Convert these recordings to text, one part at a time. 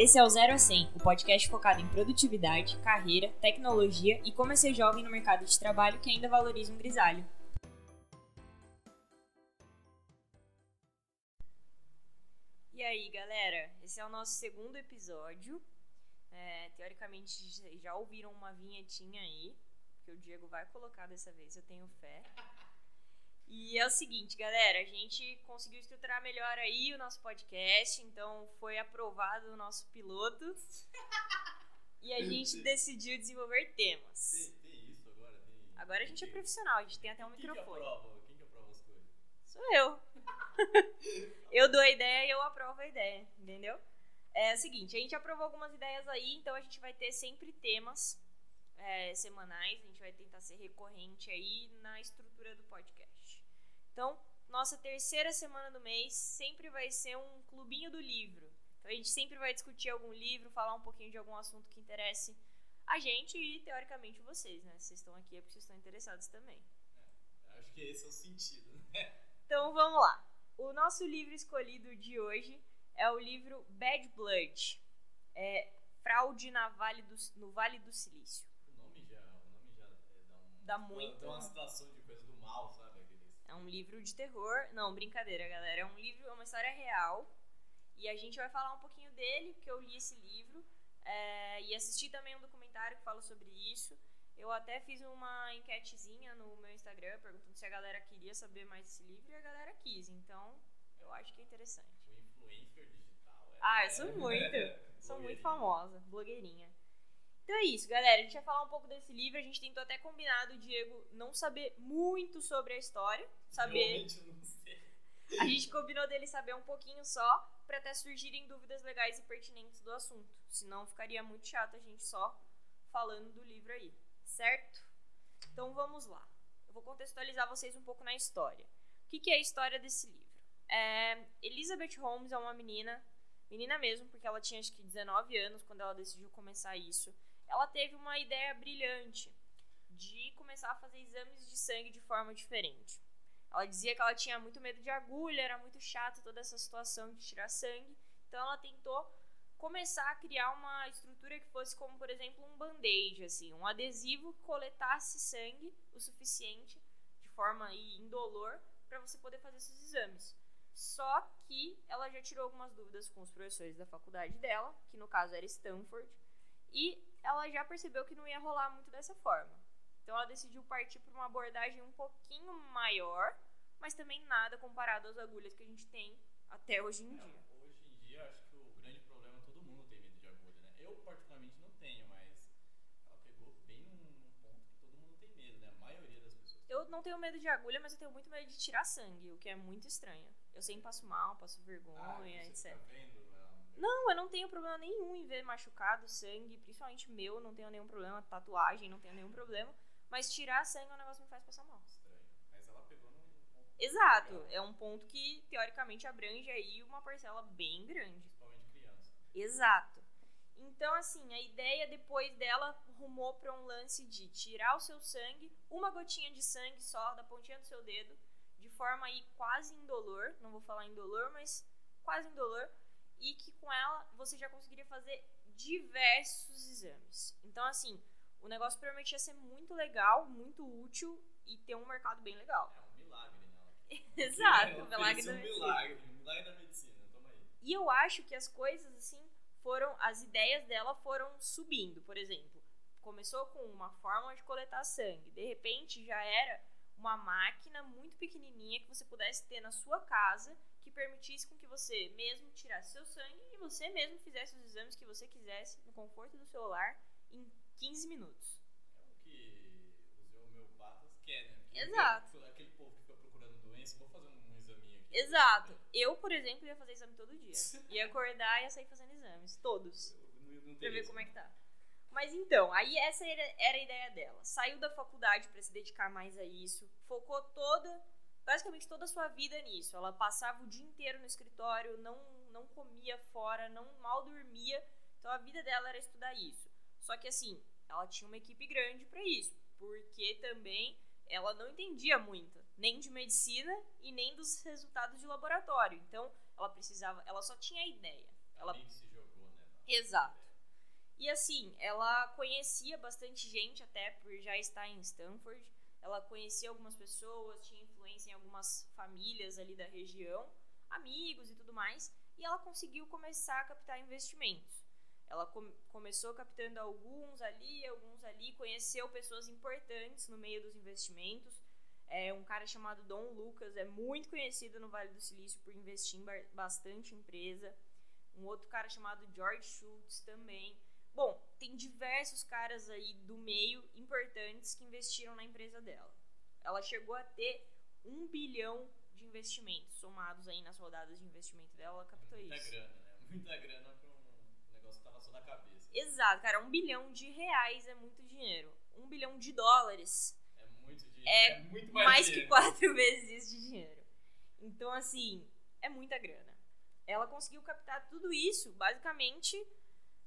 Esse é o Zero a 100, o podcast focado em produtividade, carreira, tecnologia e como é ser jovem no mercado de trabalho que ainda valoriza um grisalho. E aí, galera? Esse é o nosso segundo episódio. É, teoricamente, já ouviram uma vinhetinha aí, que o Diego vai colocar dessa vez, eu tenho fé. E é o seguinte, galera, a gente conseguiu estruturar melhor aí o nosso podcast, então foi aprovado o nosso piloto. e a gente decidiu desenvolver temas. Tem, tem isso agora? Tem... Agora a gente é profissional, a gente tem até um Quem microfone. Que aprova? Quem que aprova as coisas? Sou eu. eu dou a ideia e eu aprovo a ideia, entendeu? É o seguinte, a gente aprovou algumas ideias aí, então a gente vai ter sempre temas é, semanais, a gente vai tentar ser recorrente aí na estrutura do podcast. Então, nossa terceira semana do mês sempre vai ser um clubinho do livro. Então, a gente sempre vai discutir algum livro, falar um pouquinho de algum assunto que interesse a gente e, teoricamente, vocês, né? Vocês estão aqui é porque vocês estão interessados também. É, acho que esse é o sentido, né? Então, vamos lá. O nosso livro escolhido de hoje é o livro Bad Blood. É Fraude na vale do, no Vale do Silício. O nome já, o nome já é, dá, um, Dá muito. Dá uma situação de coisa do mal, sabe? É um livro de terror. Não, brincadeira, galera. É um livro, é uma história real. E a gente vai falar um pouquinho dele, porque eu li esse livro. é, e assisti também um documentário que fala sobre isso. Eu até fiz uma enquetezinha no meu Instagram perguntando se a galera queria saber mais desse livro e a galera quis. Então, eu acho que é interessante. O influencer digital. É, Ah, eu sou muito. Sou muito famosa, blogueirinha. Então é isso, galera. A gente vai falar um pouco desse livro. A gente tentou até combinar do Diego não saber muito sobre a história. Saber. A gente combinou dele saber um pouquinho só, pra até surgirem dúvidas legais e pertinentes do assunto. Senão ficaria muito chato a gente só falando do livro aí, certo? Então vamos lá. Eu vou contextualizar vocês um pouco na história. O que, que é a história desse livro? É, Elizabeth Holmes é uma menina, menina mesmo, porque ela tinha acho que 19 anos quando ela decidiu começar isso. Ela teve uma ideia brilhante de começar a fazer exames de sangue de forma diferente. Ela dizia que ela tinha muito medo de agulha, era muito chato toda essa situação de tirar sangue. Então ela tentou começar a criar uma estrutura que fosse como, por exemplo, um band-aid, assim, um adesivo que coletasse sangue o suficiente de forma indolor para você poder fazer esses exames. Só que ela já tirou algumas dúvidas com os professores da faculdade dela, que no caso era Stanford, e ela já percebeu que não ia rolar muito dessa forma. Então ela decidiu partir para uma abordagem um pouquinho maior, mas também nada comparado às agulhas que a gente tem até hoje em dia. É, hoje em dia, acho que o grande problema é todo mundo tem medo de agulha, né? Eu, particularmente, não tenho, mas ela pegou bem num ponto que todo mundo tem medo, né? A maioria das pessoas. Eu não tenho medo de agulha, mas eu tenho muito medo de tirar sangue, o que é muito estranho. Eu sempre passo mal, passo vergonha, Ah, etc. fica vendo, Não, eu não tenho problema nenhum em ver machucado, sangue, principalmente meu, não tenho nenhum problema, tatuagem, não tenho nenhum problema. Mas tirar sangue é um negócio que me faz passar mal. Estranho. Mas ela pegou num ponto. Exato, legal, é um ponto que teoricamente abrange aí uma parcela bem grande. Principalmente criança. Exato. Então, assim, a ideia depois dela rumou para um lance de tirar o seu sangue, uma gotinha de sangue só da pontinha do seu dedo, de forma aí quase indolor, não vou falar indolor, mas quase indolor, e que com ela você já conseguiria fazer diversos exames. Então, assim, o negócio provavelmente ia ser muito legal, muito útil e ter um mercado bem legal. É um milagre, né? Exato, o milagre da um medicina. milagre, um milagre da medicina. Toma aí. E eu acho que as coisas, assim, foram. As ideias dela foram subindo. Por exemplo, começou com uma forma de coletar sangue. De repente já era uma máquina muito pequenininha que você pudesse ter na sua casa que permitisse com que você mesmo tirasse seu sangue e você mesmo fizesse os exames que você quisesse no conforto do seu lar em 15 minutos. É o que os homeopatas querem, né? Porque Exato. Aquele povo que fica procurando doença, vou fazer um examinho aqui. Exato. Eu, por exemplo, ia fazer exame todo dia. Ia acordar e ia sair fazendo exames. Todos. Não Pra ver isso. como é que tá. Mas então, aí essa era, era a ideia dela. Saiu da faculdade pra se dedicar mais a isso. Focou toda, basicamente toda a sua vida nisso. Ela passava o dia inteiro no escritório, não, não comia fora, não mal dormia. Então a vida dela era estudar isso. Só que assim, ela tinha uma equipe grande pra isso. Porque também ela não entendia muito, nem de medicina e nem dos resultados de laboratório. Então, ela precisava, ela só tinha a ideia. Ela se jogou, né? Exato. E assim, ela conhecia bastante gente, até por já estar em Stanford. Ela conhecia algumas pessoas, tinha influência em algumas famílias ali da região, amigos e tudo mais. E ela conseguiu começar a captar investimentos. Ela com começou captando alguns ali, alguns ali, conheceu pessoas importantes no meio dos investimentos. É, um cara chamado Dom Lucas é muito conhecido no Vale do Silício por investir em bastante empresa. Um outro cara chamado George Schultz também. Bom, tem diversos caras aí do meio importantes que investiram na empresa dela. Ela chegou a ter um bilhão de investimentos somados aí nas rodadas de investimento dela, ela captou Muita isso. grana, né? Muita grana pra um negócio que tava só da cabeça. Exato, cara, um bilhão de reais é muito dinheiro. Um bilhão de dólares É muito dinheiro. É É, muito mais, mais que dinheiro. quatro vezes isso de dinheiro. Então, assim, é muita grana. Ela conseguiu captar tudo isso, basicamente,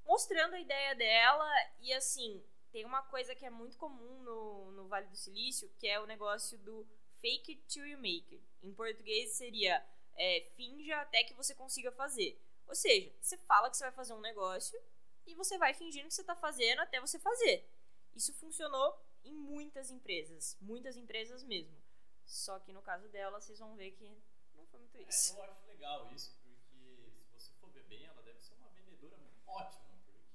mostrando a ideia dela. E, assim, tem uma coisa que é muito comum no, no Vale do Silício, que é o negócio do fake it till you make it. Em português seria é, finja até que você consiga fazer. Ou seja, você fala que você vai fazer um negócio e você vai fingindo que você está fazendo até você fazer. Isso funcionou em muitas empresas, muitas empresas mesmo. Só que no caso dela, vocês vão ver que não foi muito É, isso. eu acho legal isso, porque se você for ver bem, ela deve ser uma vendedora ótima.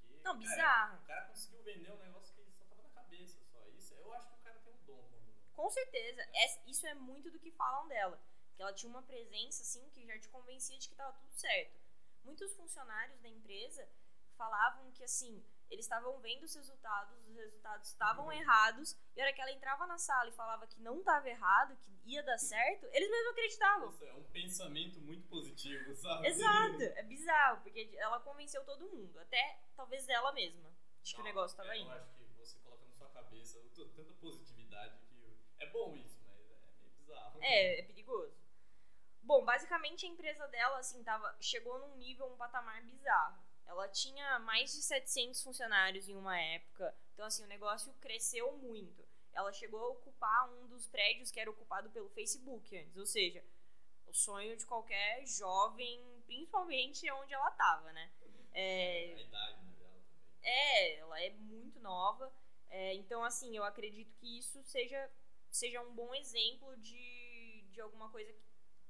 Porque, Não, cara, bizarro. o cara conseguiu vender um negócio que só tava na cabeça, só isso. Eu acho que o cara tem um dom quando. Com certeza, é- isso é muito do que falam dela. Que ela tinha uma presença, assim, que já te convencia de que tava tudo certo. Muitos funcionários da empresa falavam que, assim, eles estavam vendo os resultados, os resultados estavam errados, e a hora que ela entrava na sala e falava que não estava errado, que ia dar certo, eles mesmos acreditavam. Isso é um pensamento muito positivo, sabe? Exato, é bizarro, porque ela convenceu todo mundo, até talvez ela mesma, de que o Não, negócio tava é, indo. Eu acho que você coloca na sua cabeça tanta positividade. É bom isso, mas é meio bizarro. É, é perigoso. Bom, basicamente a empresa dela, assim, tava, chegou num nível, um patamar bizarro. Ela tinha mais de 700 funcionários em uma época, então, assim, o negócio cresceu muito. Ela chegou a ocupar um dos prédios que era ocupado pelo Facebook antes, ou seja, o sonho de qualquer jovem, principalmente onde ela tava, né? É, A idade né, dela também. é, ela é muito nova. É, então, assim, eu acredito que isso seja, seja um bom exemplo de, de alguma coisa que,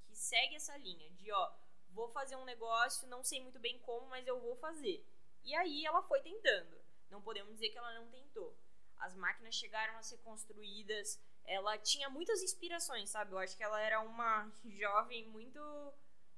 que segue essa linha. De, ó, vou fazer um negócio, não sei muito bem como, mas eu vou fazer. E aí ela foi tentando. Não podemos dizer que ela não tentou. As máquinas chegaram a ser construídas. Ela tinha muitas inspirações, sabe? Eu acho que ela era uma jovem muito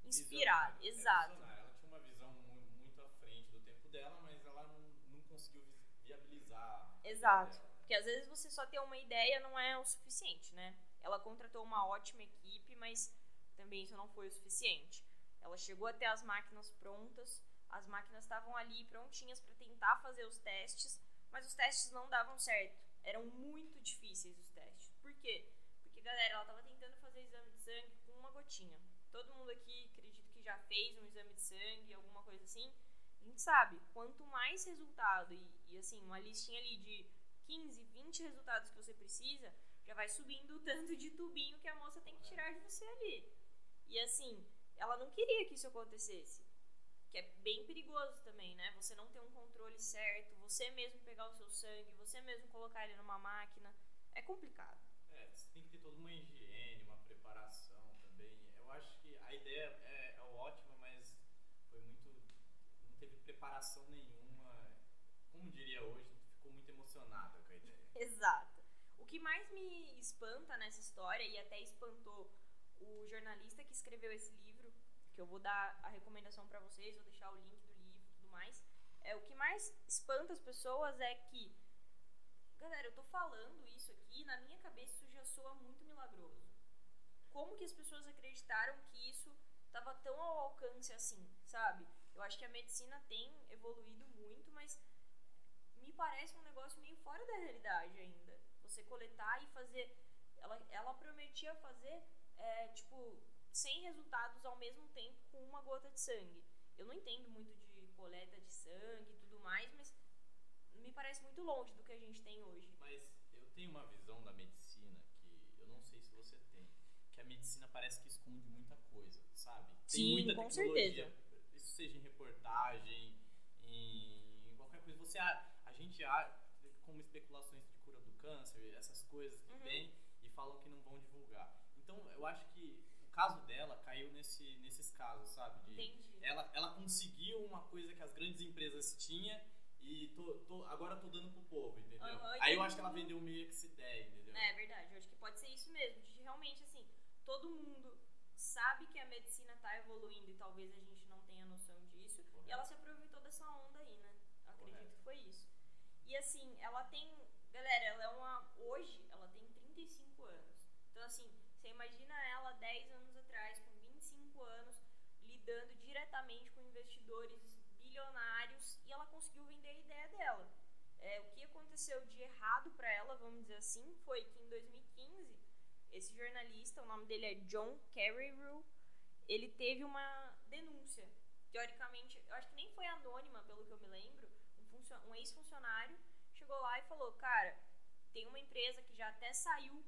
inspirada. Visionária. É, Exato. Ela tinha uma visão mu- muito à frente do tempo dela, mas ela não, não conseguiu vi- viabilizar. Exato. Porque às vezes você só ter uma ideia não é o suficiente, né? Ela contratou uma ótima equipe, mas também isso não foi o suficiente. Ela chegou até as máquinas prontas, as máquinas estavam ali prontinhas para tentar fazer os testes, mas os testes não davam certo. Eram muito difíceis os testes. Por quê? Porque, galera, ela estava tentando fazer exame de sangue com uma gotinha. Todo mundo aqui acredito que já fez um exame de sangue, alguma coisa assim. A gente sabe, quanto mais resultado e, e assim, uma listinha ali de 15, 20 resultados que você precisa, já vai subindo o tanto de tubinho que a moça tem que tirar de você ali. E assim, ela não queria que isso acontecesse. Que é bem perigoso também, né? Você não ter um controle certo, você mesmo pegar o seu sangue, você mesmo colocar ele numa máquina. É complicado. É, você tem que ter toda uma higiene, uma preparação também. Eu acho que a ideia é, é ótima, mas foi muito. não teve preparação nenhuma. Como diria hoje, emocionada com a ideia. Exato. O que mais me espanta nessa história, e até espantou o jornalista que escreveu esse livro, que eu vou dar a recomendação pra vocês, vou deixar o link do livro e tudo mais. É, o que mais espanta as pessoas é que, galera, eu tô falando isso aqui, na minha cabeça isso já soa muito milagroso. Como que as pessoas acreditaram que isso tava tão ao alcance assim, sabe? Eu acho que a medicina tem evoluído muito, parece um negócio meio fora da realidade ainda. Você coletar e fazer. Ela, ela prometia fazer, é, tipo, 100 resultados ao mesmo tempo com uma gota de sangue. Eu não entendo muito de coleta de sangue e tudo mais, mas me parece muito longe do que a gente tem hoje. Mas eu tenho uma visão da medicina que eu não sei se você tem. Que a medicina parece que esconde muita coisa, sabe? Sim, tem muita com tecnologia. Isso seja em reportagem, em você a, a gente como especulações de cura do câncer, essas coisas que Uhum. vêm e falam que não vão divulgar. Então, eu acho que o caso dela caiu nesse, nesses casos, sabe? De, Entendi. ela, ela conseguiu uma coisa que as grandes empresas tinham e tô, tô- agora tô dando pro povo, entendeu? E Aí eu acho que ela vendeu meio que essa ideia, entendeu? É verdade, eu acho que pode ser isso mesmo, de realmente assim, todo mundo sabe que a medicina tá evoluindo e talvez a gente não tenha noção disso. E ela se aproveitou dessa onda aí, né? Eu acredito Correto. que foi isso. E assim, ela tem. Galera, ela é uma. Hoje, ela tem 35 anos. Então, assim, você imagina ela 10 anos atrás, com 25 anos, lidando diretamente com investidores bilionários e ela conseguiu vender a ideia dela. É, o que aconteceu de errado pra ela, vamos dizer assim, foi que em 2015, esse jornalista, o nome dele é John Carreyrou, ele teve uma denúncia. Teoricamente, eu acho que nem foi anônima, pelo que eu me lembro, um, funcio- ex-funcionário chegou lá e falou: Cara, tem uma empresa que já até saiu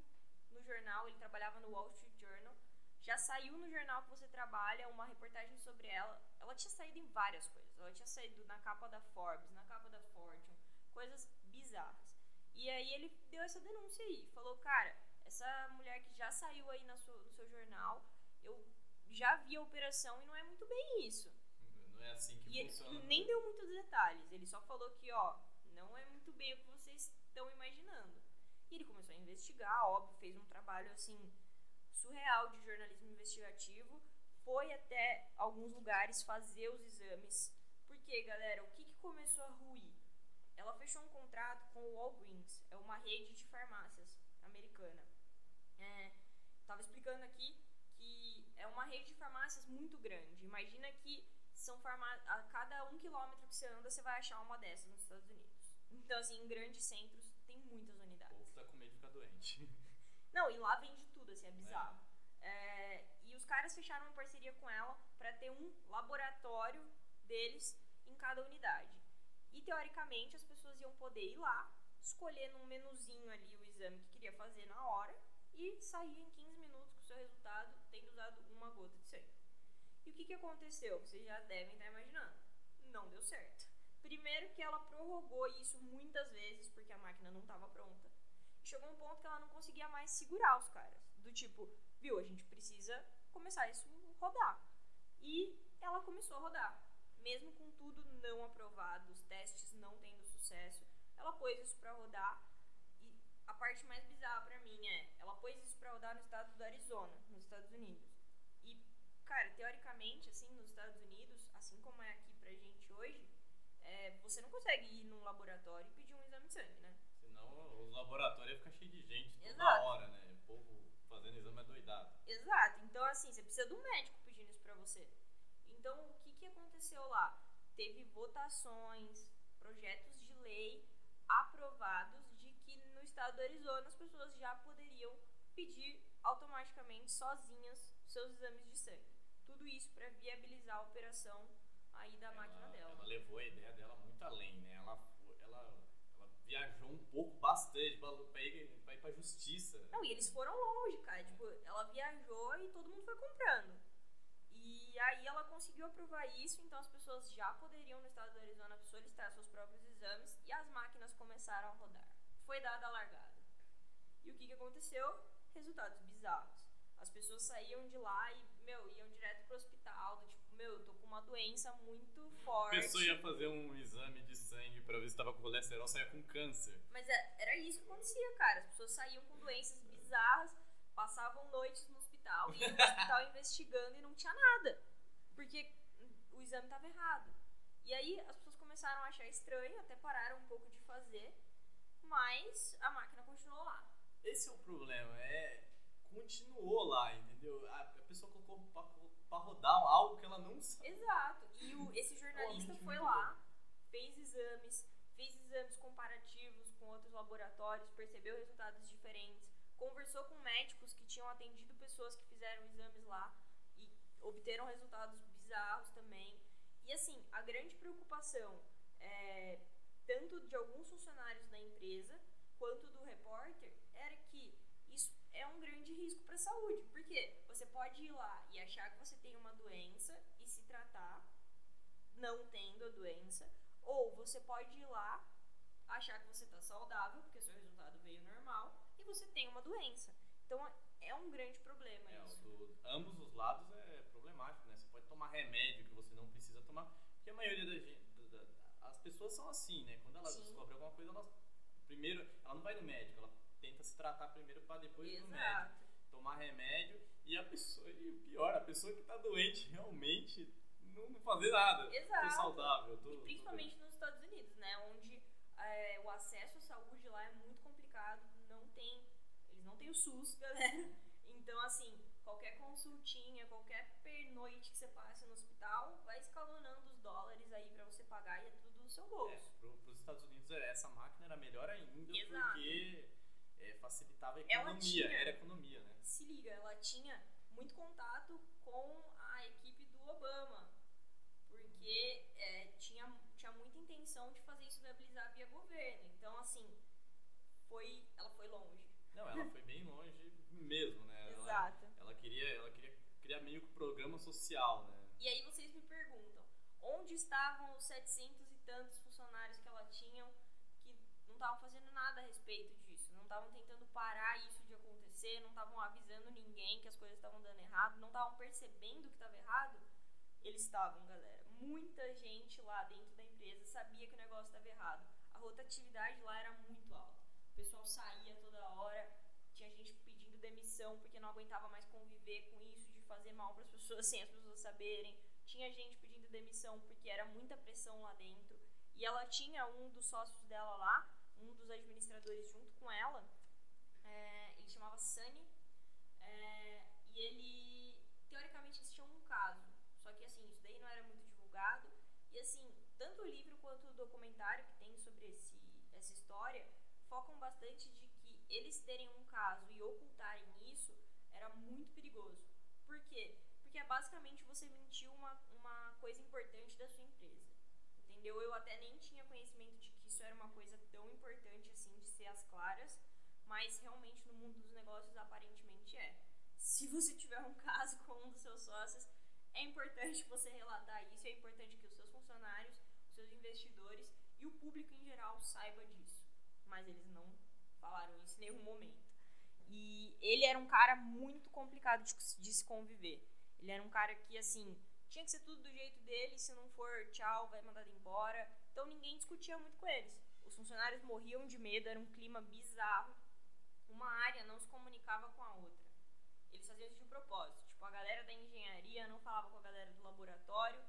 no jornal, ele trabalhava no Wall Street Journal, já saiu no jornal que você trabalha, uma reportagem sobre ela. Ela tinha saído em várias coisas. Ela tinha saído na capa da Forbes, na capa da Fortune, coisas bizarras. E aí ele deu essa denúncia aí, falou, cara, essa mulher que já saiu aí no seu jornal, eu já vi a operação e não é muito bem isso. Não é assim que E ele funciona. nem deu muitos detalhes, ele só falou que, ó, não é muito bem o que vocês estão imaginando. E ele começou a investigar, óbvio, fez um trabalho assim surreal de jornalismo investigativo, foi até alguns lugares fazer os exames. Porque, galera, o que, que começou a ruir? Ela fechou um contrato com o Walgreens, é uma rede de farmácias americana. É, tava explicando aqui que é uma rede de farmácias muito grande. Imagina que são farmá a cada um quilômetro que você anda, você vai achar uma dessas nos Estados Unidos. Então, assim, em grandes centros tem muitas O unidades. povo tá com medo de ficar doente. Não, e lá vende tudo, assim, é bizarro. É, e os caras fecharam uma parceria com ela pra ter um laboratório deles em cada unidade. E teoricamente as pessoas iam poder ir lá, escolher num menuzinho ali o exame que queria fazer na hora e sair em 15 minutos com o seu resultado, tendo usado uma gota de sangue. E o que, que aconteceu? Vocês já devem estar imaginando. Não deu certo. Primeiro que ela prorrogou isso muitas vezes porque a máquina não estava pronta. Chegou um ponto que ela não conseguia mais segurar os caras. Do tipo, viu, a gente precisa começar isso a rodar. E ela começou a rodar. Mesmo com tudo não aprovado, os testes não tendo sucesso, ela pôs isso pra rodar. E a parte mais bizarra pra mim é, ela pôs isso pra rodar no estado do Arizona, nos Estados Unidos. Cara, teoricamente, assim, nos Estados Unidos, assim como é aqui pra gente hoje, é, você não consegue ir num laboratório e pedir um exame de sangue, né? Senão os laboratórios iam ficar cheios de gente toda Exato. hora, né? O povo fazendo exame é doidado. Exato. Então, assim, você precisa de um médico pedindo isso pra você. Então, o que, que aconteceu lá? Teve votações, projetos de lei aprovados de que no estado do Arizona as pessoas já poderiam pedir automaticamente sozinhas seus exames de sangue. Tudo isso pra viabilizar a operação aí da máquina ela, dela. ela levou a ideia dela muito além, né? Ela, ela, ela viajou um pouco bastante pra, ir, pra ir pra justiça. Não, e eles foram longe, cara. Tipo, ela viajou e todo mundo foi comprando. E aí ela conseguiu aprovar isso, então as pessoas já poderiam no estado do Arizona solicitar seus próprios exames e as máquinas começaram a rodar. Foi dada a largada. E o que, que aconteceu? Resultados bizarros. As pessoas saíam de lá e, meu, iam direto pro hospital, do tipo, meu, eu tô com uma doença muito A forte. pessoa ia fazer um exame de sangue pra ver se tava com colesterol, saia com câncer. Mas é- era isso que acontecia, cara. As pessoas saíam com doenças bizarras, passavam noites no hospital, iam no hospital investigando e não tinha nada. Porque o exame estava errado. E aí as pessoas começaram a achar estranho, até pararam um pouco de fazer, mas a máquina continuou lá. Esse é o problema, é. Continuou lá, entendeu? A, a pessoa colocou pra, pra rodar algo que ela não sabe. Exato. E o- esse jornalista foi lá, fez exames, fez exames comparativos com outros laboratórios, percebeu resultados diferentes, conversou com médicos que tinham atendido pessoas que fizeram exames lá e obteram resultados bizarros também. E assim, a grande preocupação é, tanto de alguns funcionários da empresa quanto do repórter era que isso é um grande risco para saúde. Porque você pode ir lá e achar que você tem uma doença e se tratar não tendo a doença, ou você pode ir lá, achar que você tá saudável, porque seu resultado veio normal, e você tem uma doença. Então é um grande problema É, isso. do- ambos os lados é problemático, né? Você pode tomar remédio que você não precisa tomar, porque a maioria da gente, da- da- as pessoas são assim, né? Quando elas Sim. descobrem alguma coisa, elas primeiro, ela não vai no médico, ela tenta se tratar primeiro para depois ir no médico, Exato. Tomar remédio e a pessoa, e o pior, a pessoa que tá doente realmente não, não fazer nada. Exato. saudável, tô, E principalmente nos Estados Unidos, né? Onde é, o acesso à saúde lá é muito complicado, não tem. Eles não têm o SUS, galera. Então, assim, qualquer consultinha, qualquer pernoite que você passe no hospital, vai escalonando os dólares aí pra você pagar e é tudo do seu É, bolso. pro, pros Estados Unidos é, essa máquina era melhor ainda Exato. porque é, facilitava a economia, era economia, né? Se liga, ela tinha muito contato com a equipe do Obama, porque é, tinha, tinha muita intenção de fazer isso viabilizar via governo. Então, assim, foi, ela foi longe. Não, ela foi bem longe mesmo, né? Ela- Exato. Ela, queria, ela queria criar meio que um programa social, né? E aí vocês me perguntam, onde estavam os 700 e tantos funcionários que ela tinha que não estavam fazendo nada a respeito disso, estavam tentando parar isso de acontecer, não estavam avisando ninguém que as coisas estavam dando errado, não estavam percebendo que estava errado? Eles estavam, galera. Muita gente lá dentro da empresa sabia que o negócio estava errado. A rotatividade lá era muito alta. O pessoal saía toda hora, tinha gente pedindo demissão porque não aguentava mais conviver com isso de fazer mal para as pessoas sem as pessoas saberem. Tinha gente pedindo demissão porque era muita pressão lá dentro. E ela tinha um dos sócios dela lá, um dos administradores junto com ela. é, ele chamava Sunny. é, e ele, teoricamente, eles tinham um caso. Só que, assim, isso daí não era muito divulgado. E, assim, tanto o livro quanto o documentário que tem sobre esse, essa história focam bastante de que eles terem um caso e ocultarem isso era muito perigoso. Por quê? Porque é basicamente você mentiu uma, uma coisa importante da sua empresa. Entendeu? Eu até nem tinha conhecimento de isso era uma coisa tão importante assim de ser às claras, mas realmente no mundo dos negócios aparentemente é. Se você tiver um caso com um dos seus sócios, é importante você relatar isso, é importante que os seus funcionários, os seus investidores e o público em geral saiba disso. Mas eles não falaram isso em nenhum momento. E ele era um cara muito complicado de se conviver. Ele era um cara que, assim, tinha que ser tudo do jeito dele, se não for tchau, vai mandado embora. Então ninguém discutia muito com eles. Os funcionários morriam de medo, era um clima bizarro. Uma área não se comunicava com a outra. Eles faziam isso de propósito. Tipo, a galera da engenharia não falava com a galera do laboratório.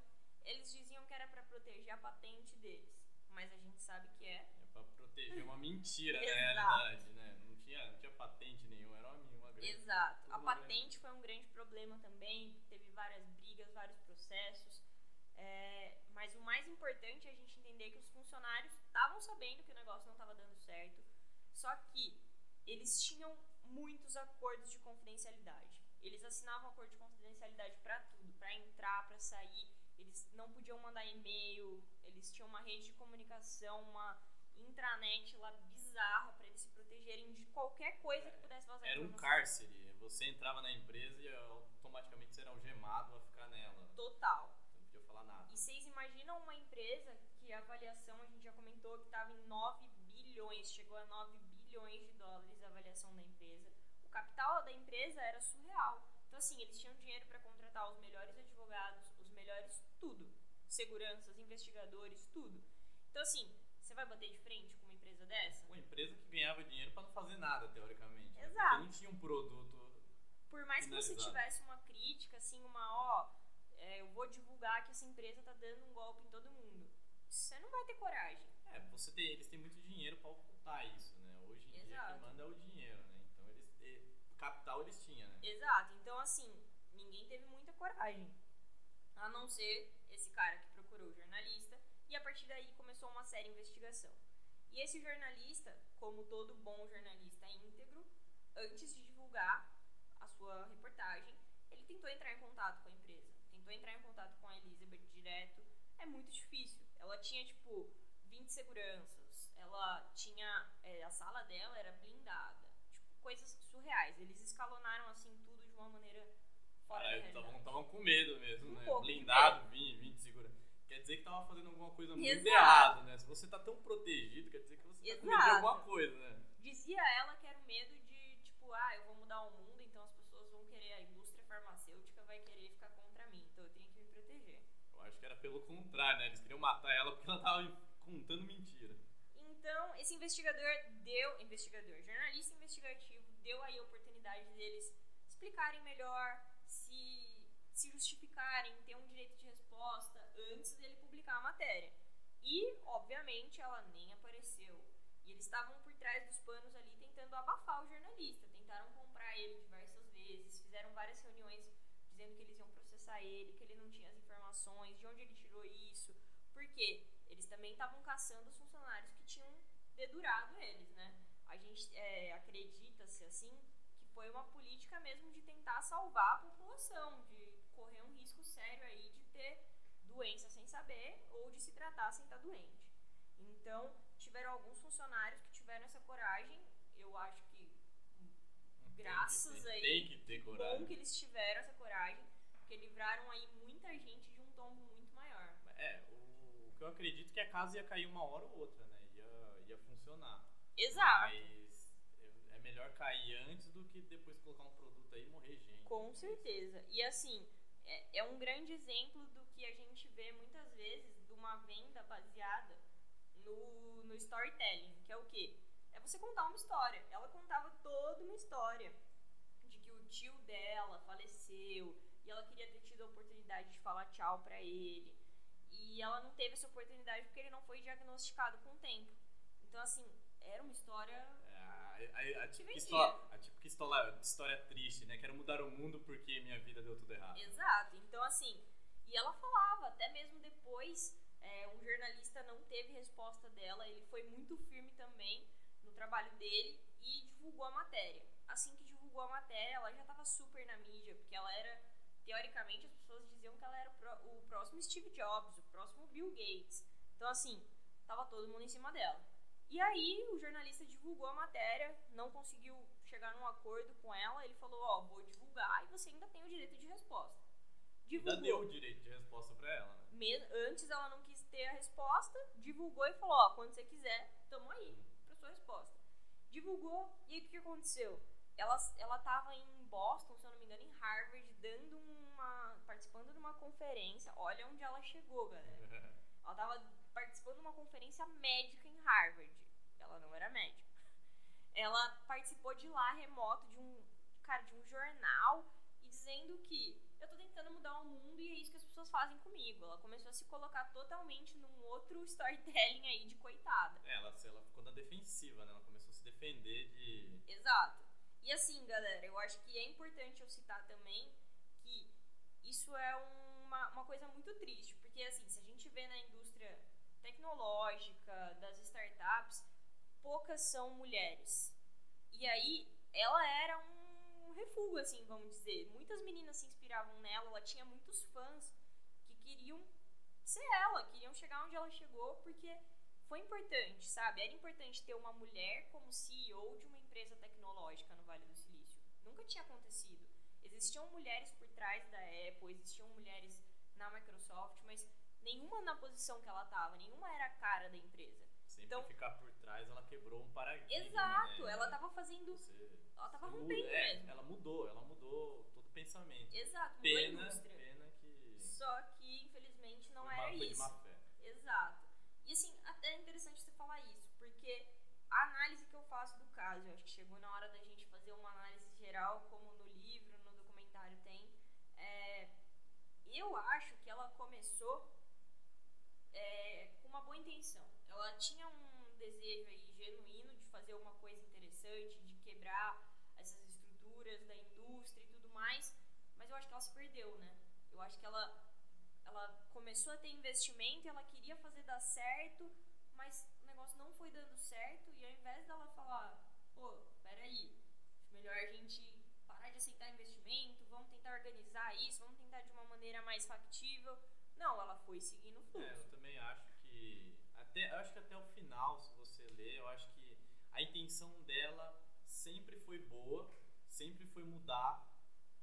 Eles diziam que era pra proteger a patente deles. Mas a gente sabe que é. É pra proteger uma mentira, Exato. realidade, né? Não tinha, não tinha patente nenhuma, era uma, uma grande. Exato. A Tudo patente foi um grande problema também. Teve várias brigas, vários processos. É, mas o mais importante é a gente entender que os funcionários estavam sabendo que o negócio não estava dando certo. Só que eles tinham muitos acordos de confidencialidade. Eles assinavam acordo de confidencialidade para tudo, para entrar, para sair. Eles não podiam mandar e-mail. Eles tinham uma rede de comunicação, uma intranet lá bizarra para eles se protegerem de qualquer coisa que pudesse vazar Era um cárcere. Você entrava na empresa e automaticamente você era algemado a ficar nela. Total. Você não podia falar nada. E vocês imaginam uma empresa que a avaliação, a gente já comentou, que estava em 9 bilhões, chegou a 9 bilhões de dólares a avaliação da empresa. O capital da empresa era surreal. Então, assim, eles tinham dinheiro para contratar os melhores advogados, os melhores tudo. Seguranças, investigadores, tudo. Então, assim, você vai bater de frente com uma empresa dessa? Uma empresa que ganhava dinheiro pra não fazer nada, teoricamente. né? Exato. Porque não tinha um produto. Por mais que você Finalizado. tivesse uma crítica, assim, uma, ó, é, eu vou divulgar que essa empresa tá dando um golpe em todo mundo. Você não vai ter coragem. É, você tem, eles têm muito dinheiro pra ocultar isso, né? Hoje em dia Exato. quem manda é o dinheiro, né? Então eles têm- capital eles tinham, né? Exato. Então, assim, ninguém teve muita coragem. A não ser esse cara que procurou o jornalista. E a partir daí começou uma séria investigação. E esse jornalista, como todo bom jornalista íntegro, antes de divulgar a sua reportagem, ele tentou entrar em contato com a empresa. Tentou entrar em contato com a Elizabeth direto. É muito difícil. Ela tinha, tipo, 20 seguranças. Ela tinha. é, a sala dela era blindada. Tipo, coisas surreais. Eles escalonaram, assim, tudo de uma maneira fora da Caralho, realidade. estavam com medo mesmo, Um né? pouco Blindado, 20, 20 segura. Quer dizer que tava fazendo alguma coisa muito Exato. errada, né? Se você tá tão protegido, quer dizer que você tá com Exato. medo de alguma coisa, né? Dizia ela que era o medo de, tipo, ah, eu vou mudar o mundo, então as pessoas vão querer, a indústria farmacêutica vai querer ficar contra mim, então eu tenho que me proteger. Eu acho que era pelo contrário, né? Eles queriam matar ela porque ela tava contando mentira. Então, esse investigador deu, investigador, jornalista investigativo, deu aí a oportunidade deles explicarem melhor, se, se justificarem, ter um direito de resposta antes dele publicar a matéria. E, obviamente, ela nem apareceu. E eles estavam por trás dos panos ali tentando abafar o jornalista, tentaram comprar ele diversas vezes, fizeram várias reuniões dizendo que eles iam processar ele, que ele não tinha as informações, de onde ele tirou isso. Por quê? Eles também estavam caçando os funcionários que tinham dedurado eles, né? A gente é, acredita-se assim que foi uma política mesmo de tentar salvar a população, de correr um risco sério aí de ter doença sem saber ou de se tratar sem estar doente. Então, tiveram alguns funcionários que tiveram essa coragem. Eu acho que graças tem, aí Tem que ter bom coragem. que eles tiveram essa coragem, porque livraram aí muita gente de um tombo muito maior. É, o, o que eu acredito é que a casa ia cair uma hora ou outra, né? Ia, ia funcionar. Exato. Mas é- é melhor cair antes do que depois colocar um produto aí e morrer gente. Com certeza. E assim, é, é um grande exemplo do que a gente vê muitas vezes de uma venda baseada no, no storytelling, que é o quê? É você contar uma história. Ela contava toda uma história de que o tio dela faleceu e ela queria ter tido a oportunidade de falar tchau pra ele. E ela não teve essa oportunidade porque ele não foi diagnosticado com o tempo. Então, assim, era uma história É, a, a, a, típica história, a típica história, história triste, né? Quero mudar o mundo porque minha vida deu tudo errado. Exato. Então, assim, e ela falava, até mesmo depois, é, um jornalista não teve resposta dela, ele foi muito firme também trabalho dele e divulgou a matéria. Assim que divulgou a matéria, ela já estava super na mídia, porque ela era, teoricamente, as pessoas diziam que ela era o pró- o próximo Steve Jobs, o próximo Bill Gates. Então, assim, tava todo mundo em cima dela. E aí, o jornalista divulgou a matéria, não conseguiu chegar num acordo com ela, ele falou, ó, vou divulgar e você ainda tem o direito de resposta. Ainda Divulgou. deu o direito de resposta pra ela, né? Antes ela não quis ter a resposta, divulgou e falou, ó, quando você quiser, tamo aí resposta. Divulgou, e aí o que aconteceu? Ela, ela tava em Boston, se eu não me engano, em Harvard, dando uma. participando de uma conferência. Olha onde ela chegou, galera. Ela tava participando de uma conferência médica em Harvard. Ela não era médica. Ela participou de lá remoto de um, cara, de um jornal dizendo que eu tô tentando mudar o mundo e é isso que as pessoas fazem comigo. Ela começou a se colocar totalmente num outro storytelling aí de coitada. É, ela, ela ficou na defensiva, né? Ela começou a se defender de. Exato. E assim, galera, eu acho que é importante eu citar também que isso é uma, uma coisa muito triste, porque assim, se a gente vê na indústria tecnológica, das startups, poucas são mulheres. E aí, ela era um refúgio, assim, vamos dizer. Muitas meninas se inspiravam nela, ela tinha muitos fãs que queriam ser ela, queriam chegar onde ela chegou, porque foi importante, sabe? Era importante ter uma mulher como CEO de uma empresa tecnológica no Vale do Silício. Nunca tinha acontecido. Existiam mulheres por trás da Apple, existiam mulheres na Microsoft, mas nenhuma na posição que ela estava, nenhuma era a cara da empresa. Sempre Então- ficar por trás, ela quebrou um paradigma. Exato, né? ela estava fazendo. Você- Ela tava você rompendo é, mesmo. Ela mudou, ela mudou todo o pensamento. Exato, mudou a Pena, indústria. pena que. Só que, infelizmente, não foi era má- foi de isso. má fé. Exato. E assim, até é interessante você falar isso, porque a análise que eu faço do caso, eu acho que chegou na hora da gente fazer uma análise geral, como no livro, no documentário tem. é, eu acho que ela começou é, com uma boa intenção. Ela tinha um desejo aí genuíno de fazer uma coisa interessante, de quebrar essas estruturas da indústria e tudo mais, mas eu acho que ela se perdeu, né? Eu acho que ela ela começou a ter investimento ela queria fazer dar certo, mas o negócio não foi dando certo e ao invés dela falar, pô, peraí, acho melhor a gente parar de aceitar investimento, vamos tentar organizar isso, vamos tentar de uma maneira mais factível. Não, ela foi seguindo o É, fluxo. eu também acho que. Até, eu acho que até o final, se você ler, eu acho que a intenção dela sempre foi boa, sempre foi mudar.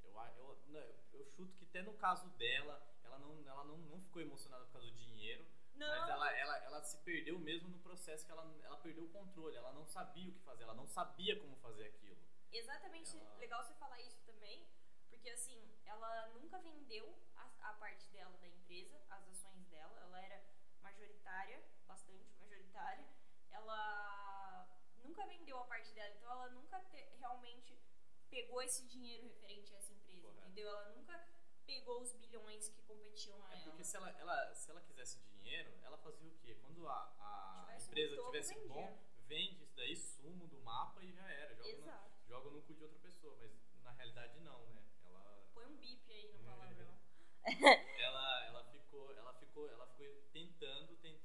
Eu, a- eu, né, eu chuto que até no caso dela, ela não, ela não, não ficou emocionada por causa do dinheiro. Não, Mas ela, ela, ela ela se perdeu mesmo no processo que ela, ela perdeu o controle, ela não sabia o que fazer, ela não sabia como fazer aquilo. Exatamente, Ela- legal você falar isso também, porque assim, ela nunca vendeu a, a parte dela da empresa, as ações dela, ela era majoritária, bastante majoritária, ela nunca vendeu a parte dela, então ela nunca te- realmente pegou esse dinheiro referente a essa empresa, Correto. entendeu? Ela nunca pegou os bilhões que competiam a É ela. porque se ela, ela, se ela quisesse dinheiro, ela fazia o quê? Quando a, a no empresa topo, tivesse vendia. bom, vende isso daí, sumo do mapa e já era. Joga, no, Exato. joga no cu de outra pessoa. Mas na realidade não, né? Ela, Põe um bip aí no palavrão. ela, ela, ficou, ela, ficou, ela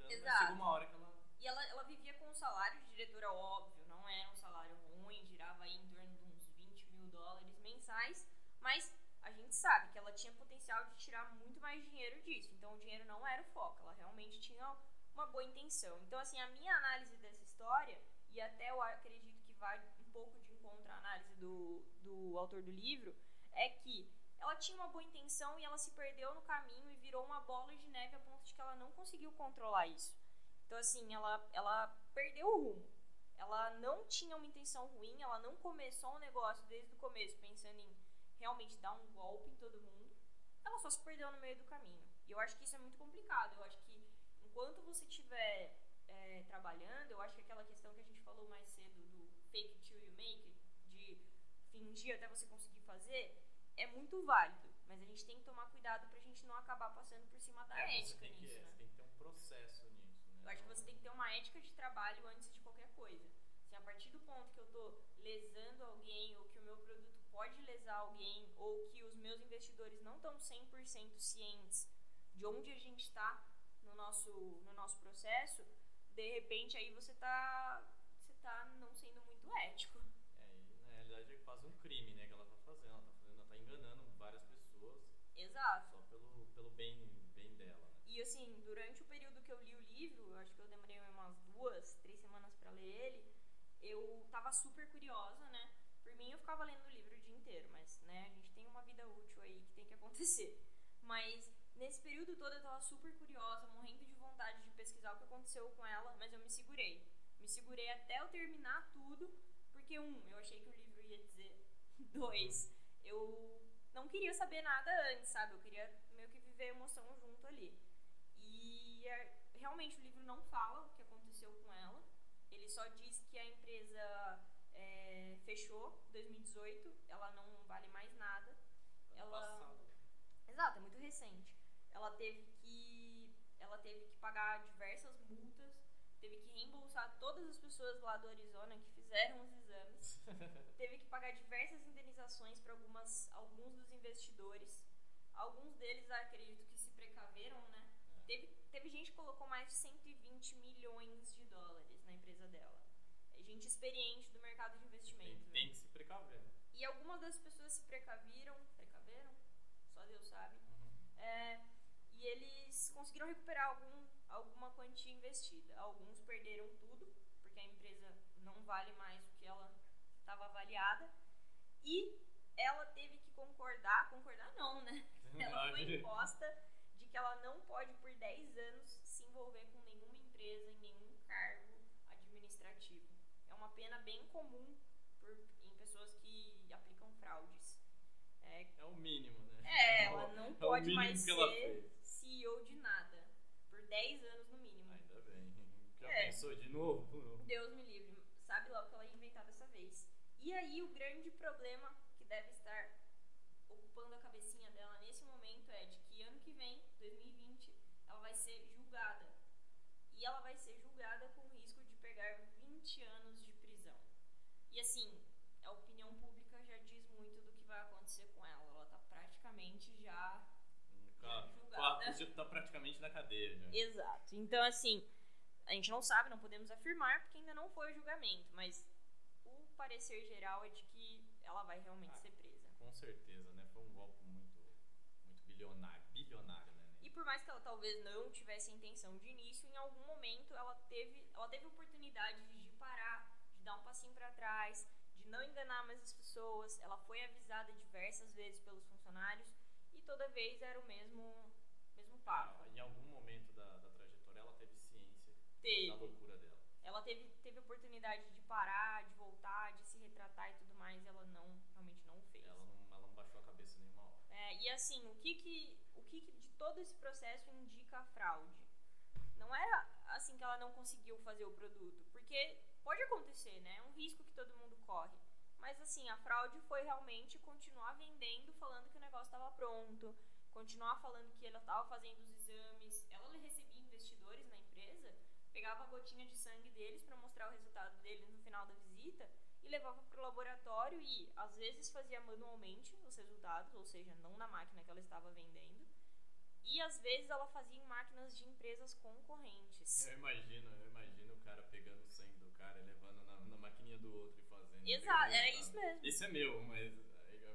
mas Exato. uma hora que ela. E ela, ela vivia com um salário de diretora, óbvio, não era um salário ruim, girava aí em torno de uns 20 mil dólares mensais, mas a gente sabe que ela tinha potencial de tirar muito mais dinheiro disso, então o dinheiro não era o foco, ela realmente tinha uma boa intenção. Então, assim, a minha análise dessa história, e até eu acredito que vai um pouco de encontro à análise do, do autor do livro, é que ela tinha uma boa intenção e ela se perdeu no caminho e virou uma bola de neve a ponto de que ela não conseguiu controlar isso. Então, assim, ela, ela perdeu o rumo. Ela não tinha uma intenção ruim, ela não começou um negócio desde o começo pensando em realmente dar um golpe em todo mundo. Ela só se perdeu no meio do caminho. E eu acho que isso é muito complicado. Eu acho que enquanto você estiver é, trabalhando, eu acho que aquela questão que a gente falou mais cedo do fake till you make de fingir até você conseguir fazer, é muito válido. Mas a gente tem que tomar cuidado pra gente não acabar passando por cima da É, você ética tem, que, nisso, né? você tem que ter um processo nisso, né? Eu acho que você tem que ter uma ética de trabalho antes de qualquer coisa. Se a partir do ponto que eu tô lesando alguém, ou que o meu produto pode lesar alguém, ou que os meus investidores não estão 100% cientes de onde a gente está no nosso, no nosso processo, de repente aí você tá, você tá não sendo muito ético. É, na realidade é quase um crime, né, que ela tá fazendo. Ela tá, fazendo, ela tá enganando várias pessoas Exato. só pelo, pelo bem, bem dela, né? E assim, durante o período que eu li o livro, eu acho que eu demorei umas duas, três semanas pra ler ele, eu tava super curiosa, né? Por mim eu ficava lendo o livro o dia inteiro, mas né, a gente tem uma vida útil aí que tem que acontecer. Mas nesse período todo eu tava super curiosa, morrendo de vontade de pesquisar o que aconteceu com ela, mas eu me segurei. Me segurei até eu terminar tudo, porque um, eu achei que o livro ia dizer. Dois, eu não queria saber nada antes, sabe? Eu queria meio que viver a emoção junto ali. E é, realmente o livro não fala o que aconteceu com ela. Ele só diz que a empresa é, fechou em 2018, ela não vale mais nada. Ano Ela- passado. Exato, é muito recente. Ela teve que ela teve que pagar diversas multas, teve que reembolsar todas as pessoas lá do Arizona que fizeram os exames, teve que pagar diversas indenizações para algumas alguns dos investidores. Alguns deles acredito que se precaveram, né? Teve, teve gente que colocou mais de 120 milhões de dólares na empresa dela. É gente experiente do mercado de Tem, investimento. né? tem que se precaver. E algumas das pessoas se precaviram, precaveram? Só Deus sabe. É, e eles conseguiram recuperar algum, alguma quantia investida. Alguns perderam tudo, porque a empresa não vale mais o que ela estava avaliada. E ela teve que concordar, concordar não, né? Ela foi imposta de que ela não pode, por 10 anos, se envolver com nenhuma empresa em nenhum cargo administrativo. É uma pena bem comum por, em pessoas que aplicam fraudes. É, É o mínimo, né? é, É ela não é pode mais ser CEO de nada. Por 10 anos no mínimo. Ainda bem. Já É. pensou de novo? Deus me livre. Sabe lá o que ela ia inventar dessa vez. E aí o grande problema que deve estar ocupando a cabecinha dela nesse momento é de que ano que vem, 2020, ela vai ser julgada. E ela vai ser julgada com risco de pegar 20 anos de prisão. E assim, a opinião pública já diz muito do que vai acontecer com ela. Ela tá praticamente já Julgada. Quatro, já tá praticamente na cadeia já. Exato. Então, assim, a gente não sabe, não podemos afirmar, porque ainda não foi o julgamento, mas o parecer geral é de que ela vai realmente Ah. ser presa. Com certeza, né? Foi um golpe muito, muito bilionário, bilionário, né? E por mais que ela talvez não tivesse intenção de início, em algum momento ela teve, ela teve oportunidade de parar, de dar um passinho pra trás, de não enganar mais as pessoas. Ela foi avisada diversas vezes pelos funcionários toda vez era o mesmo, mesmo papo. Ah, em algum momento da, da trajetória ela teve ciência teve, teve oportunidade de parar, de voltar, de se retratar e tudo mais, e ela não, realmente não fez. Ela não, ela não baixou a cabeça nenhuma hora. É, e assim, o que que, o que que de todo esse processo indica a fraude? Não era assim que ela não conseguiu fazer o produto, porque pode acontecer, né? É um risco que todo mundo corre. Mas assim, a fraude foi realmente continuar vendendo, falando que o negócio estava pronto, continuar falando que ela estava fazendo os exames. Ela recebia investidores na empresa, pegava a gotinha de sangue deles para mostrar o resultado deles no final da visita e levava para o laboratório e às vezes fazia manualmente os resultados, ou seja, não na máquina que ela estava vendendo. E às vezes ela fazia em máquinas de empresas concorrentes. Eu imagino, eu imagino o cara pegando o sangue do cara e levando na, na maquininha do outro e fazendo. Exato, pegando o era resultado. isso mesmo. Esse é meu, mas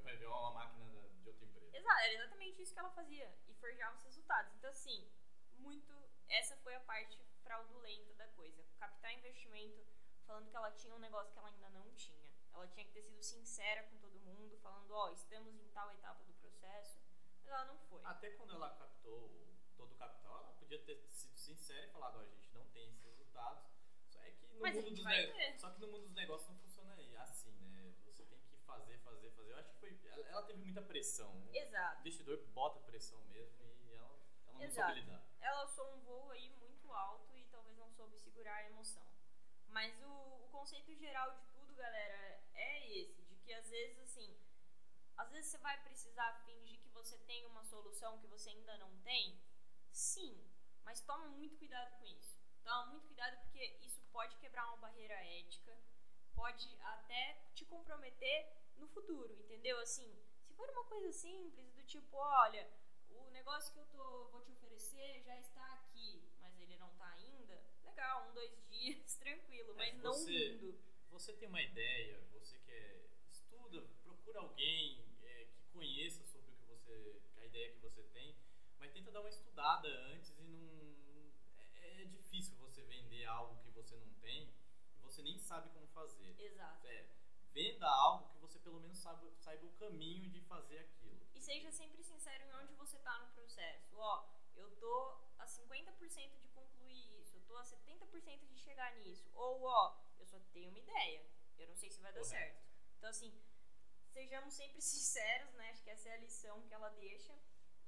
vai ver uma máquina de outra empresa. Exato, era exatamente isso que ela fazia e forjava os resultados. Então, assim, muito. Essa foi a parte fraudulenta da coisa. Captar investimento falando que ela tinha um negócio que ela ainda não tinha. Ela tinha que ter sido sincera com todo mundo, falando: Ó, estamos em tal etapa do processo. Mas ela não foi. Até quando ela captou todo o capital, ela podia ter sido sincera e falado, ó, a gente não tem esses resultados. Só é que no Mas mundo dos vai ne- ter. Só que no mundo dos negócios não funciona aí, assim, né? Você tem que fazer, fazer, fazer. Eu acho que foi. Ela, ela teve muita pressão. O Exato. investidor bota pressão mesmo e ela, ela não Exato. soube lidar. ela alçou um voo aí muito alto e talvez não soube segurar a emoção. Mas o, o conceito geral de tudo, galera, é esse, de que às vezes assim, às vezes você vai precisar fingir que você tem uma solução que você ainda não tem. Sim, mas toma muito cuidado com isso. Toma muito cuidado porque isso pode quebrar uma barreira ética, pode até te comprometer no futuro, entendeu? Assim, se for uma coisa simples do tipo, olha, o negócio que eu tô, vou te oferecer já está aqui, mas ele não tá ainda, legal, um, dois dias, tranquilo, mas É, não você- mundo. Você tem uma ideia, você quer. Estuda, procura alguém é, que conheça sobre o que você. a ideia que você tem, mas tenta dar uma estudada antes e não. É, é difícil você vender algo que você não tem e você nem sabe como fazer. Exato. É, venda algo que pelo menos saiba, saiba o caminho de fazer aquilo. E seja sempre sincero em onde você tá no processo. Ó, eu tô a 50% de concluir isso, eu tô a 70% de chegar nisso. Ou, ó, eu só tenho uma ideia, eu não sei se vai dar Correto. certo. Então, assim, sejamos sempre sinceros, né? Acho que essa é a lição que ela deixa.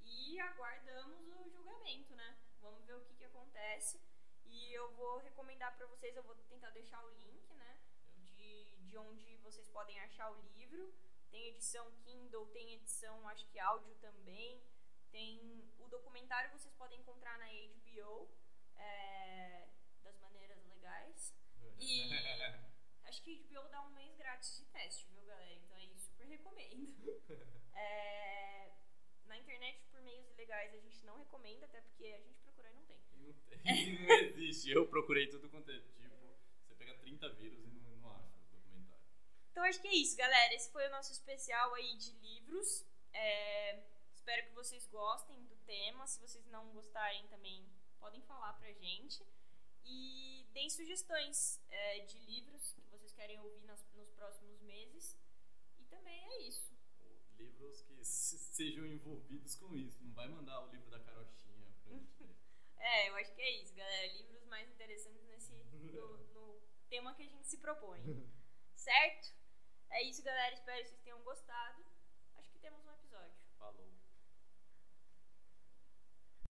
E aguardamos o julgamento, né? Vamos ver o que, que acontece. E eu vou recomendar pra vocês, eu vou tentar deixar o link, né? De, de onde vocês podem achar o livro. Tem edição Kindle, tem edição, acho que áudio também. Tem o documentário vocês podem encontrar na HBO, é, das maneiras legais. E acho que a HBO dá um mês grátis de teste, viu, galera? Então aí super recomendo. É, na internet, por meios ilegais, a gente não recomenda, até porque a gente procurou e não tem. Não, tem, não existe. Eu procurei tudo quanto é tipo. Você pega 30 vírus e não, não acha o documentário. Então acho que é isso, galera. Esse foi o nosso especial aí de livros. É, espero que vocês gostem do tema. Se vocês não gostarem também, podem falar pra gente. E deem sugestões é, de livros que vocês querem ouvir nas- nos próximos meses. E também é isso. livros que se- sejam envolvidos com isso. Não vai mandar o livro da carochinha pra gente. É, eu acho que é isso, galera. Livros mais interessantes nesse no, no tema que a gente se propõe. Certo? É isso, galera. Espero que vocês tenham gostado. Acho que temos um episódio. Falou.